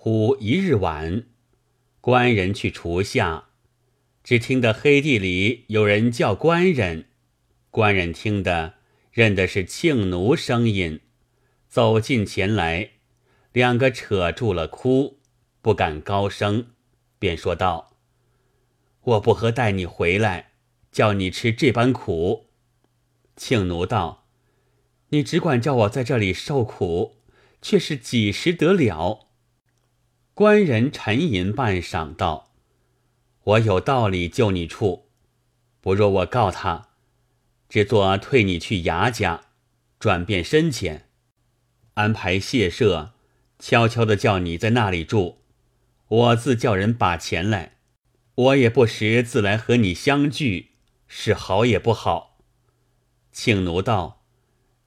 忽一日晚，官人去厨下，只听得黑地里有人叫官人。官人听得，认的是庆奴声音，走近前来，两个扯住了哭，不敢高声，便说道：“我不何带你回来，叫你吃这般苦。”庆奴道：“你只管叫我在这里受苦，却是几时得了？”官人沉吟半晌，道：“我有道理救你处，不若我告他，只做退你去衙家，转变深浅，安排谢舍，悄悄的叫你在那里住。我自叫人把钱来，我也不识自来和你相聚，是好也不好。”庆奴道：“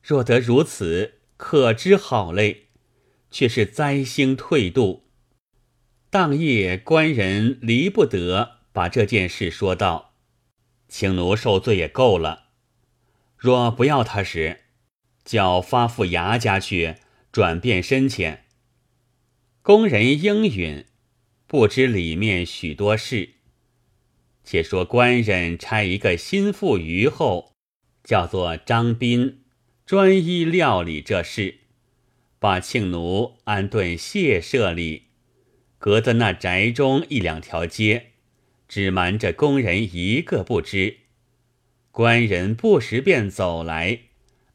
若得如此，可知好嘞，却是灾星退度。”当夜，官人离不得把这件事说道：“青奴受罪也够了，若不要他时，叫发赴衙家去转变深浅。”工人应允，不知里面许多事。且说官人差一个心腹虞后，叫做张斌，专一料理这事，把庆奴安顿谢舍里。隔的那宅中一两条街，只瞒着工人一个不知。官人不时便走来，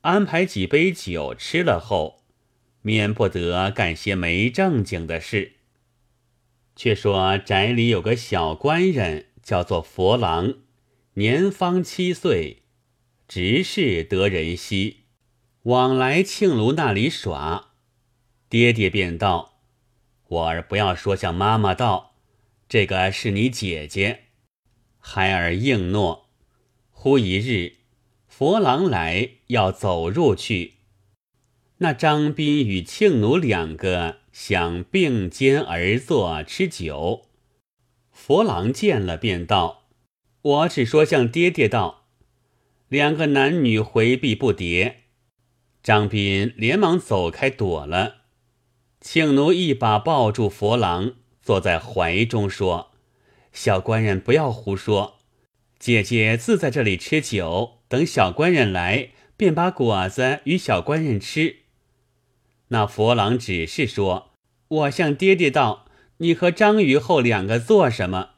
安排几杯酒吃了后，免不得干些没正经的事。却说宅里有个小官人，叫做佛郎，年方七岁，直是得人稀，往来庆庐那里耍。爹爹便道。我儿不要说向妈妈道，这个是你姐姐。孩儿应诺。忽一日，佛郎来要走入去，那张斌与庆奴两个想并肩而坐吃酒。佛郎见了，便道：“我只说向爹爹道。”两个男女回避不迭，张斌连忙走开躲了。庆奴一把抱住佛郎，坐在怀中说：“小官人不要胡说，姐姐自在这里吃酒，等小官人来，便把果子与小官人吃。”那佛郎只是说：“我向爹爹道，你和张鱼后两个做什么？”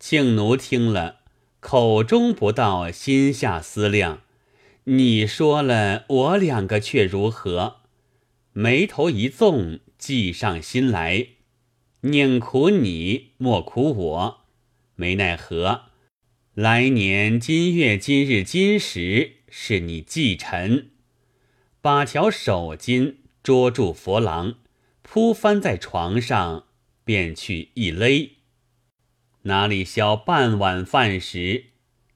庆奴听了，口中不道，心下思量：“你说了，我两个却如何？”眉头一纵，计上心来，宁苦你，莫苦我。没奈何，来年今月今日今时，是你继承。把条手巾捉住佛郎，扑翻在床上，便去一勒。哪里消半碗饭时，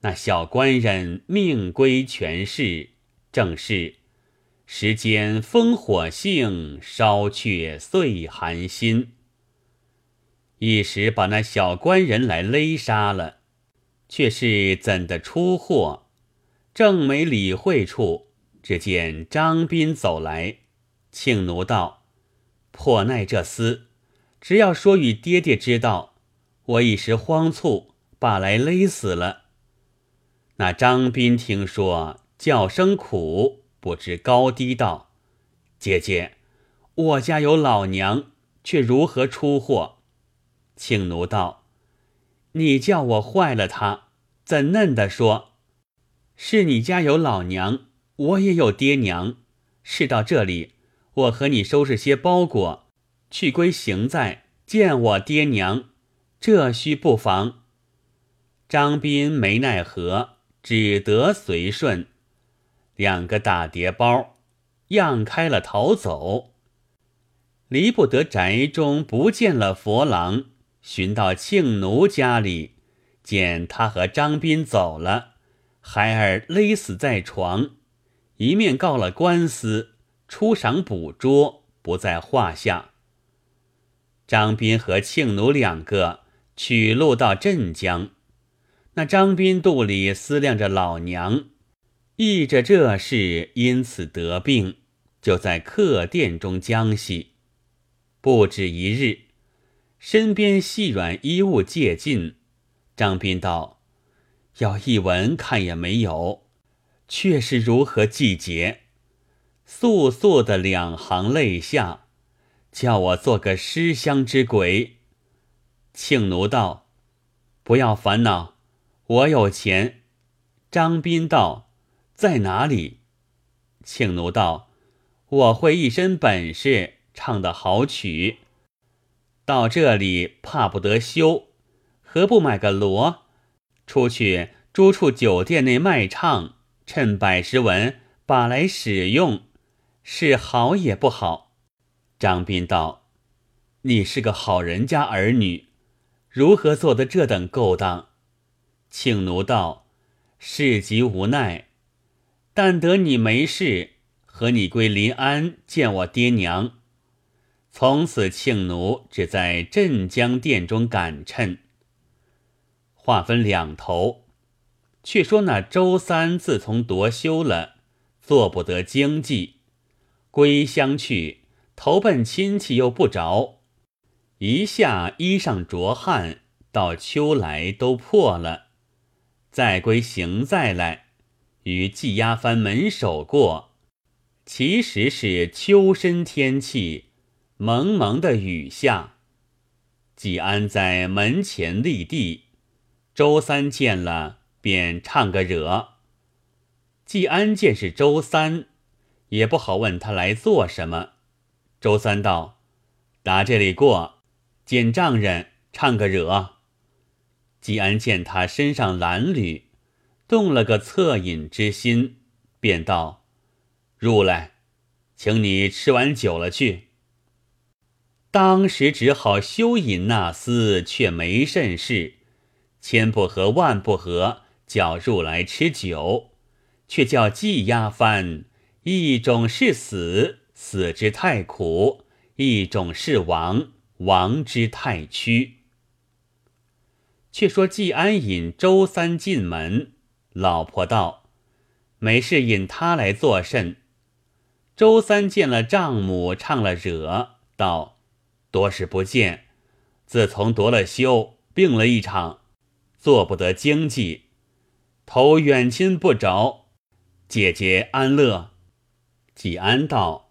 那小官人命归全市，正是。时间烽火性，烧却岁寒心。一时把那小官人来勒杀了，却是怎的出货？正没理会处，只见张斌走来，庆奴道：“破奈这厮，只要说与爹爹知道，我一时慌促，把来勒死了。”那张斌听说，叫声苦。不知高低道：“姐姐，我家有老娘，却如何出货？”庆奴道：“你叫我坏了他，怎嫩的说？是你家有老娘，我也有爹娘。事到这里，我和你收拾些包裹，去归行在见我爹娘，这须不妨。”张斌没奈何，只得随顺。两个大叠包，漾开了逃走，离不得宅中，不见了佛郎，寻到庆奴家里，见他和张斌走了，孩儿勒死在床，一面告了官司，出赏捕捉不在话下。张斌和庆奴两个取路到镇江，那张斌肚里思量着老娘。忆着这事，因此得病，就在客店中将息。不止一日，身边细软衣物借尽。张斌道：“要一文看也没有，却是如何季节？”簌簌的两行泪下，叫我做个失乡之鬼。庆奴道：“不要烦恼，我有钱。”张斌道：“在哪里？”庆奴道：“我会一身本事，唱的好曲。到这里怕不得休，何不买个锣，出去诸处酒店内卖唱，趁百十文把来使用。”是好也不好，张斌道：“你是个好人家儿女，如何做的这等勾当？”庆奴道：“事急无奈，但得你没事，和你归临安见我爹娘。”从此，庆奴只在镇江店中赶衬。话分两头，却说那周三自从夺休了，做不得经济。归乡去，投奔亲戚又不着，一下衣裳着汗，到秋来都破了。再归行再来，与季押藩门首过，其实是秋深天气，蒙蒙的雨下。季安在门前立地，周三见了，便唱个惹。季安见是周三。也不好问他来做什么。周三道：“打这里过，见丈人唱个惹。”季安见他身上褴褛，动了个恻隐之心，便道：“入来，请你吃完酒了去。”当时只好休饮那厮，却没甚事，千不合万不合，叫入来吃酒，却叫季压翻。一种是死，死之太苦；一种是亡，亡之太屈。却说季安引周三进门，老婆道：“没事，引他来作甚？”周三见了丈母，唱了惹，道：“多时不见，自从夺了休，病了一场，做不得经济，投远亲不着，姐姐安乐。”季安道：“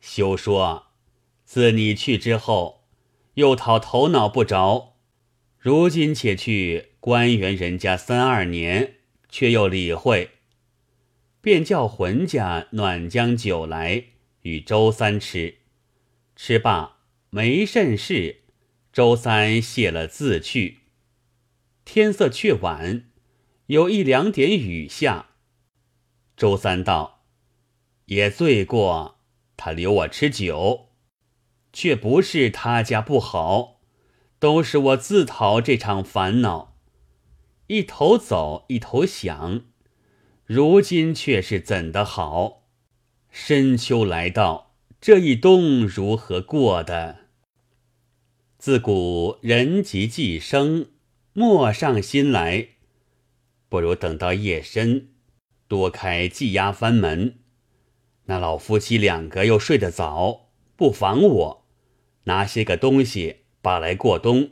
休说，自你去之后，又讨头脑不着。如今且去官员人家三二年，却又理会。便叫浑家暖将酒来与周三吃。吃罢没甚事，周三谢了自去。天色却晚，有一两点雨下。周三道。”也罪过，他留我吃酒，却不是他家不好，都是我自讨这场烦恼。一头走，一头想，如今却是怎的好？深秋来到，这一冬如何过的？自古人及既生，莫上心来，不如等到夜深，多开寄押翻门。那老夫妻两个又睡得早，不妨我拿些个东西把来过冬。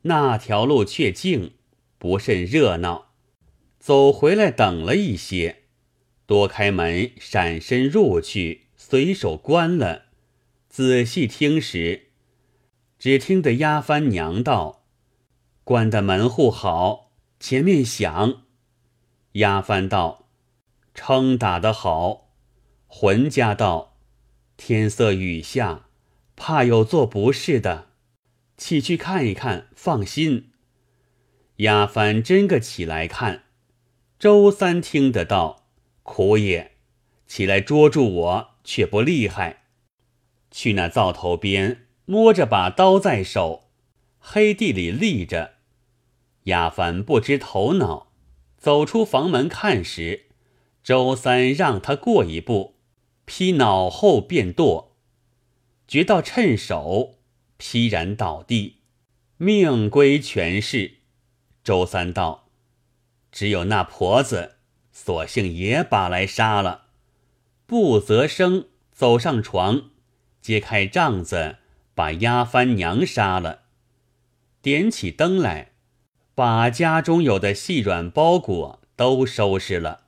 那条路却静，不甚热闹。走回来等了一些，多开门，闪身入去，随手关了。仔细听时，只听得押翻娘道：“关的门户好，前面响。”押翻道：“撑打得好。”浑家道：“天色雨下，怕有做不是的，起去看一看。放心。”亚帆真个起来看，周三听得到，苦也，起来捉住我，却不厉害。去那灶头边，摸着把刀在手，黑地里立着。亚帆不知头脑，走出房门看时，周三让他过一步。劈脑后便剁，觉到趁手，劈然倒地，命归全市。周三道：“只有那婆子，索性也把来杀了。”不择声，走上床，揭开帐子，把丫鬟娘杀了，点起灯来，把家中有的细软包裹都收拾了。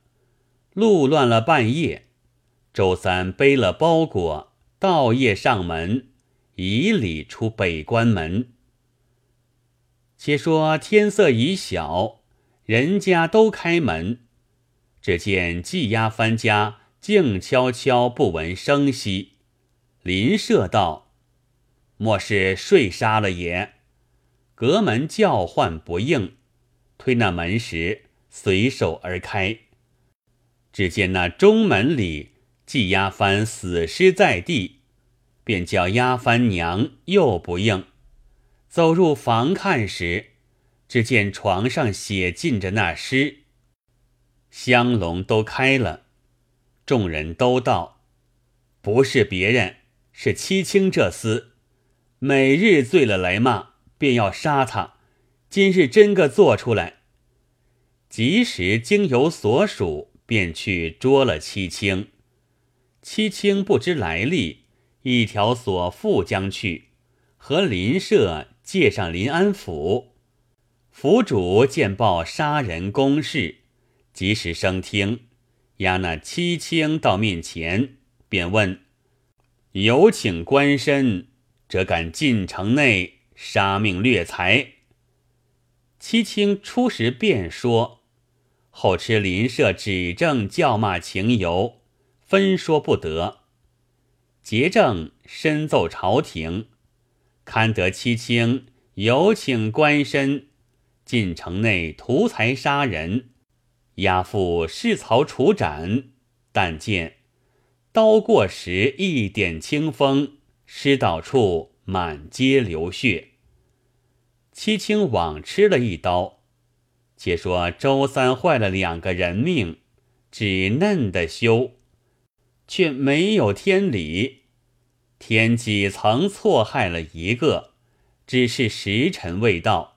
路乱了半夜，周三背了包裹，倒夜上门，以礼出北关门。且说天色已晓，人家都开门，只见季丫鬟家静悄悄，不闻声息。邻舍道：“莫是睡杀了也？”隔门叫唤不应，推那门时随手而开，只见那中门里季丫鬟死尸在地，便叫丫鬟娘又不应。走入房看时，只见床上写尽着那诗，香笼都开了。众人都道：“不是别人，是七清这厮。每日醉了来骂，便要杀他。今日真个做出来。”及时经有所属，便去捉了七清。七清不知来历，一条锁复将去，和邻舍。借上临安府，府主见报杀人公事，及时升听，押那七清到面前，便问：“有请官绅，则敢进城内杀命掠财？”七清初时便说，后吃邻舍指证叫骂情由，分说不得。结正申奏朝廷。堪得七卿有请官身进城内屠财杀人，押赴市曹处斩。但见刀过时一点清风，尸倒处满街流血。七卿枉吃了一刀。且说周三坏了两个人命，只嫩的羞，却没有天理。天机曾错害了一个，只是时辰未到。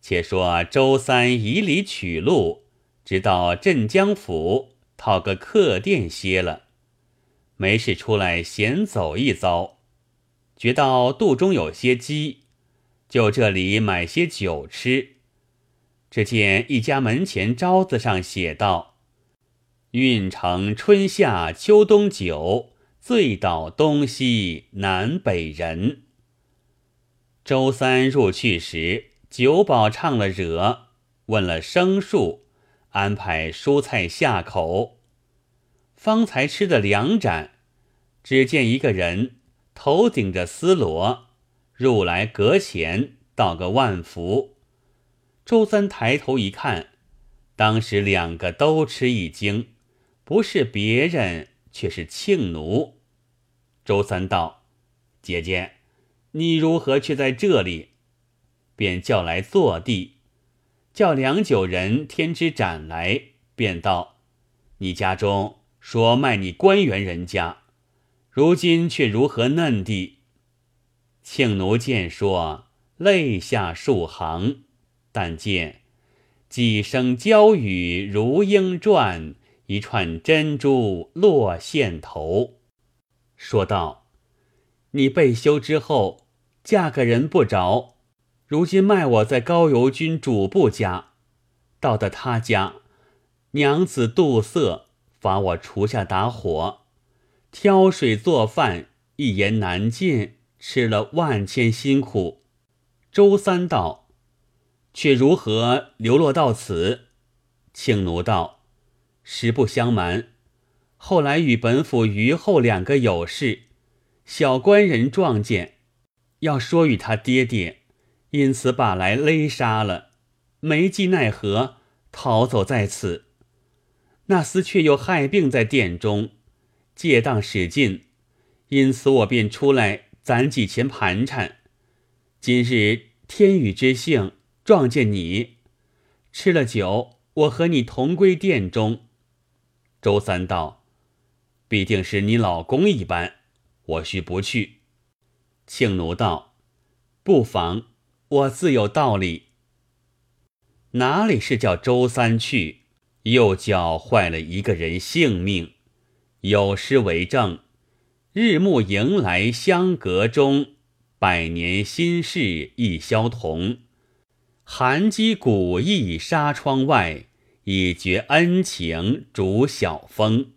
且说周三以礼取路，直到镇江府讨个客店歇了，没事出来闲走一遭，觉到肚中有些饥，就这里买些酒吃。只见一家门前招子上写道：“运城春夏秋冬酒。”醉倒东西南北人。周三入去时，酒保唱了惹，问了生数，安排蔬菜下口。方才吃的两盏，只见一个人头顶着丝罗入来阁前道个万福。周三抬头一看，当时两个都吃一惊，不是别人，却是庆奴。周三道：“姐姐，你如何却在这里？”便叫来坐地，叫良久人添只盏来，便道：“你家中说卖你官员人家，如今却如何嫩地？”庆奴见说，泪下数行，但见几声娇语如莺啭，一串珍珠落线头。说道：“你被休之后，嫁个人不着，如今卖我在高邮军主簿家，到的他家，娘子妒色，罚我厨下打火，挑水做饭，一言难尽，吃了万千辛苦。周三道，却如何流落到此？”庆奴道：“实不相瞒。”后来与本府余后两个有事，小官人撞见，要说与他爹爹，因此把来勒杀了，没计奈何，逃走在此。那厮却又害病在殿中，借当使尽，因此我便出来攒几钱盘缠。今日天雨之幸，撞见你，吃了酒，我和你同归殿中。周三道。必定是你老公一般，我须不去。庆奴道：“不妨，我自有道理。哪里是叫周三去，又叫坏了一个人性命？有诗为证：日暮迎来相隔中，百年心事一消同。寒鸡古意纱窗外，已觉恩情逐晓风。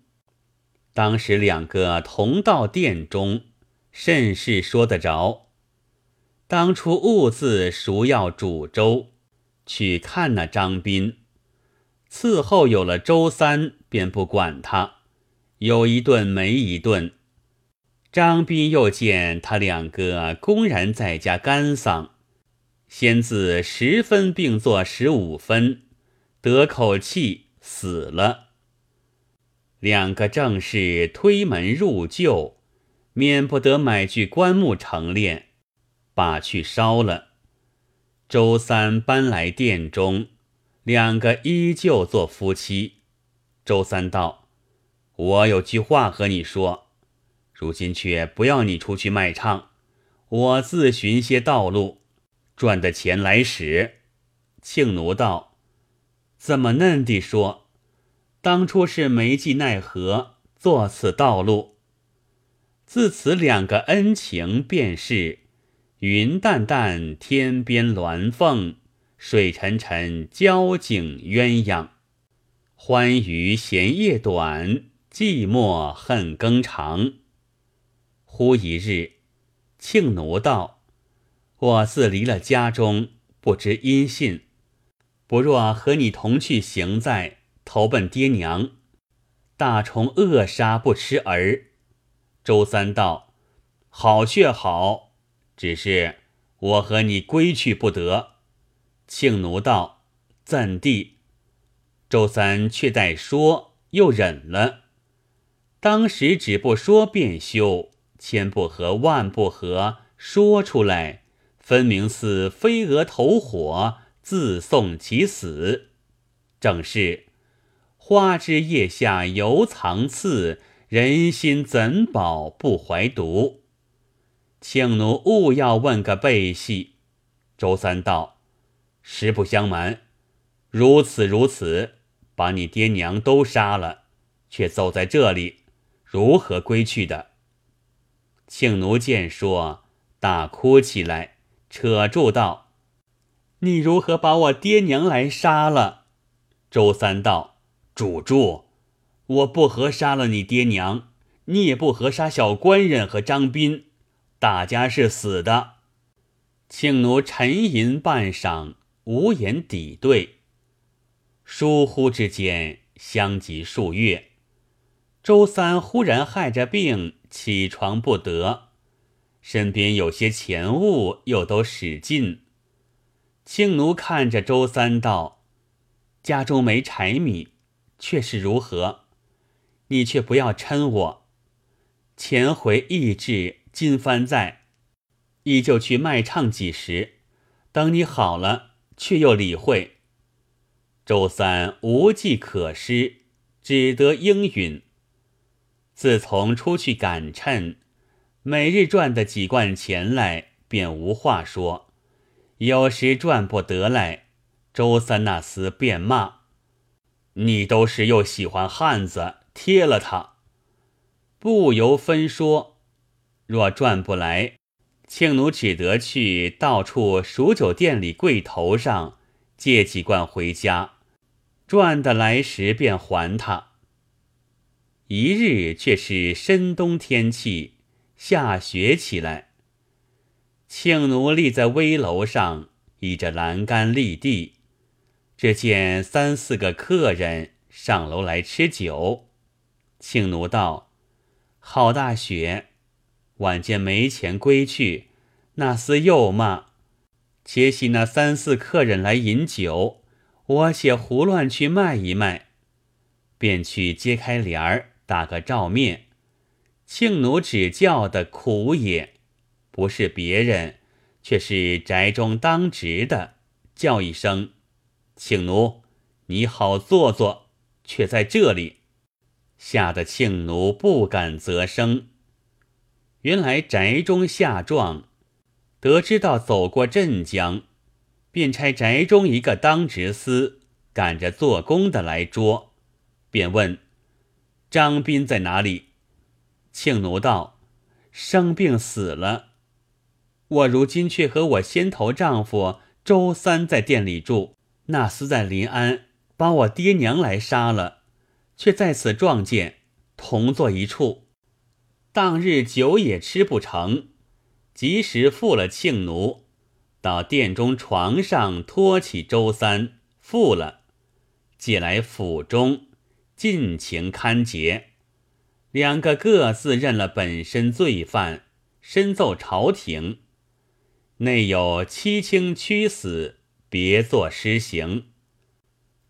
当时两个同到殿中，甚是说得着。当初兀自熟要煮粥，去看那张斌。伺候有了周三，便不管他，有一顿没一顿。张斌又见他两个公然在家干丧，先自十分并作十五分，得口气死了。两个正是推门入旧，免不得买具棺木成殓，把去烧了。周三搬来殿中。两个依旧做夫妻。周三道：“我有句话和你说，如今却不要你出去卖唱，我自寻些道路，赚的钱来使。”庆奴道：“怎么嫩地说？当初是没计奈何，做此道路。自此两个恩情便是云淡淡，天边鸾凤。”水沉沉，交颈鸳鸯；欢娱闲夜短，寂寞恨更长。忽一日，庆奴道：“我自离了家中，不知音信。不若和你同去行在，投奔爹娘。大虫扼杀不吃儿。”周三道：“好却好，只是我和你归去不得。”庆奴道：“怎地？”周三却待说，又忍了。当时只不说便休，千不合万不合，说出来，分明似飞蛾投火，自送其死。正是花枝叶下犹藏刺，人心怎保不怀毒？庆奴勿要问个背细。周三道。实不相瞒，如此如此，把你爹娘都杀了，却走在这里，如何归去的？庆奴见说，大哭起来，扯住道：“你如何把我爹娘来杀了？”周三道：“主住，我不合杀了你爹娘，你也不合杀小官人和张斌，大家是死的。”庆奴沉吟半晌。无言抵对。疏忽之间，相及数月，周三忽然害着病，起床不得，身边有些钱物，又都使尽。庆奴看着周三道：“家中没柴米，却是如何？你却不要嗔我。前回意志今番在，依旧去卖唱几时？等你好了。”却又理会，周三无计可施，只得应允。自从出去赶趁，每日赚的几贯钱来，便无话说；有时赚不得来，周三那厮便骂：“你都是又喜欢汉子，贴了他。”不由分说，若赚不来。庆奴只得去到处数酒店里柜头上借几罐回家，赚得来时便还他。一日却是深冬天气，下雪起来。庆奴立在危楼上，倚着栏杆立地，只见三四个客人上楼来吃酒。庆奴道：“好大雪！”晚间没钱归去，那厮又骂：“且喜那三四客人来饮酒，我且胡乱去卖一卖。”便去揭开帘儿，打个照面。庆奴只叫的苦也，不是别人，却是宅中当值的，叫一声：“庆奴，你好坐坐。”却在这里，吓得庆奴不敢则声。原来宅中下状，得知道走过镇江，便差宅中一个当值司赶着做工的来捉，便问张斌在哪里。庆奴道：“生病死了。我如今却和我先头丈夫周三在店里住，那厮在临安把我爹娘来杀了，却在此撞见，同坐一处。当日酒也吃不成，及时付了庆奴，到殿中床上托起周三，付了，借来府中，尽情勘结。两个各自认了本身罪犯，申奏朝廷。内有七卿屈死，别作施行。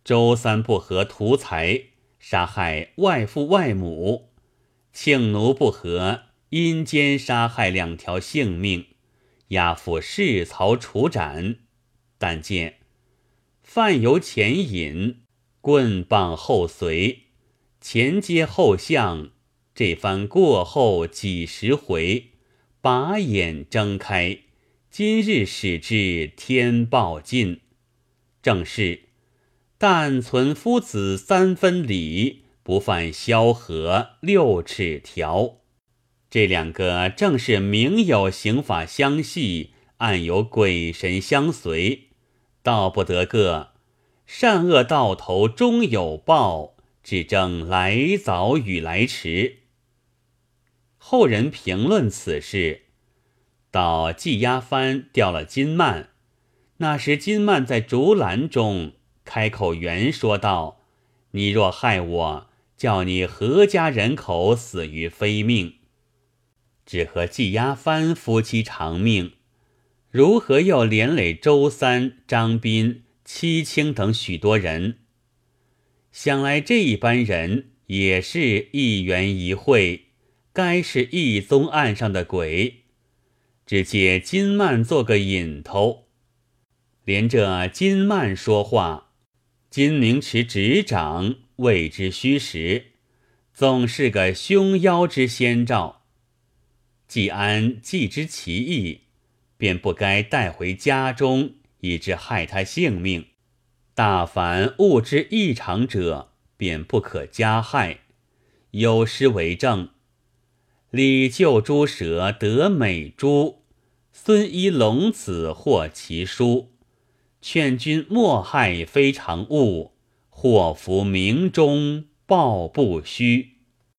周三不和图财，杀害外父外母；庆奴不和，阴间杀害两条性命，押赴市曹处斩。但见犯由前引，棍棒后随，前接后向。这番过后几十回，把眼睁开，今日始至天报尽。正是但存夫子三分礼，不犯萧何六尺条。这两个正是明有刑法相系，暗有鬼神相随，道不得个善恶到头终有报，只争来早与来迟。后人评论此事，到季压藩掉了金曼，那时金曼在竹篮中开口圆说道：“你若害我，叫你何家人口死于非命？只和季压藩夫妻长命，如何又连累周三、张斌、戚清等许多人？想来这一班人也是一缘一会。”该是一宗案上的鬼，只借金曼做个引头，连着金曼说话，金明池执掌谓之虚实，总是个凶妖之先兆。季安既知其意，便不该带回家中，以致害他性命。大凡物之异常者，便不可加害。有诗为证。李救诸蛇得美珠，孙一龙子获其书。劝君莫害非常物，祸福冥中报不虚。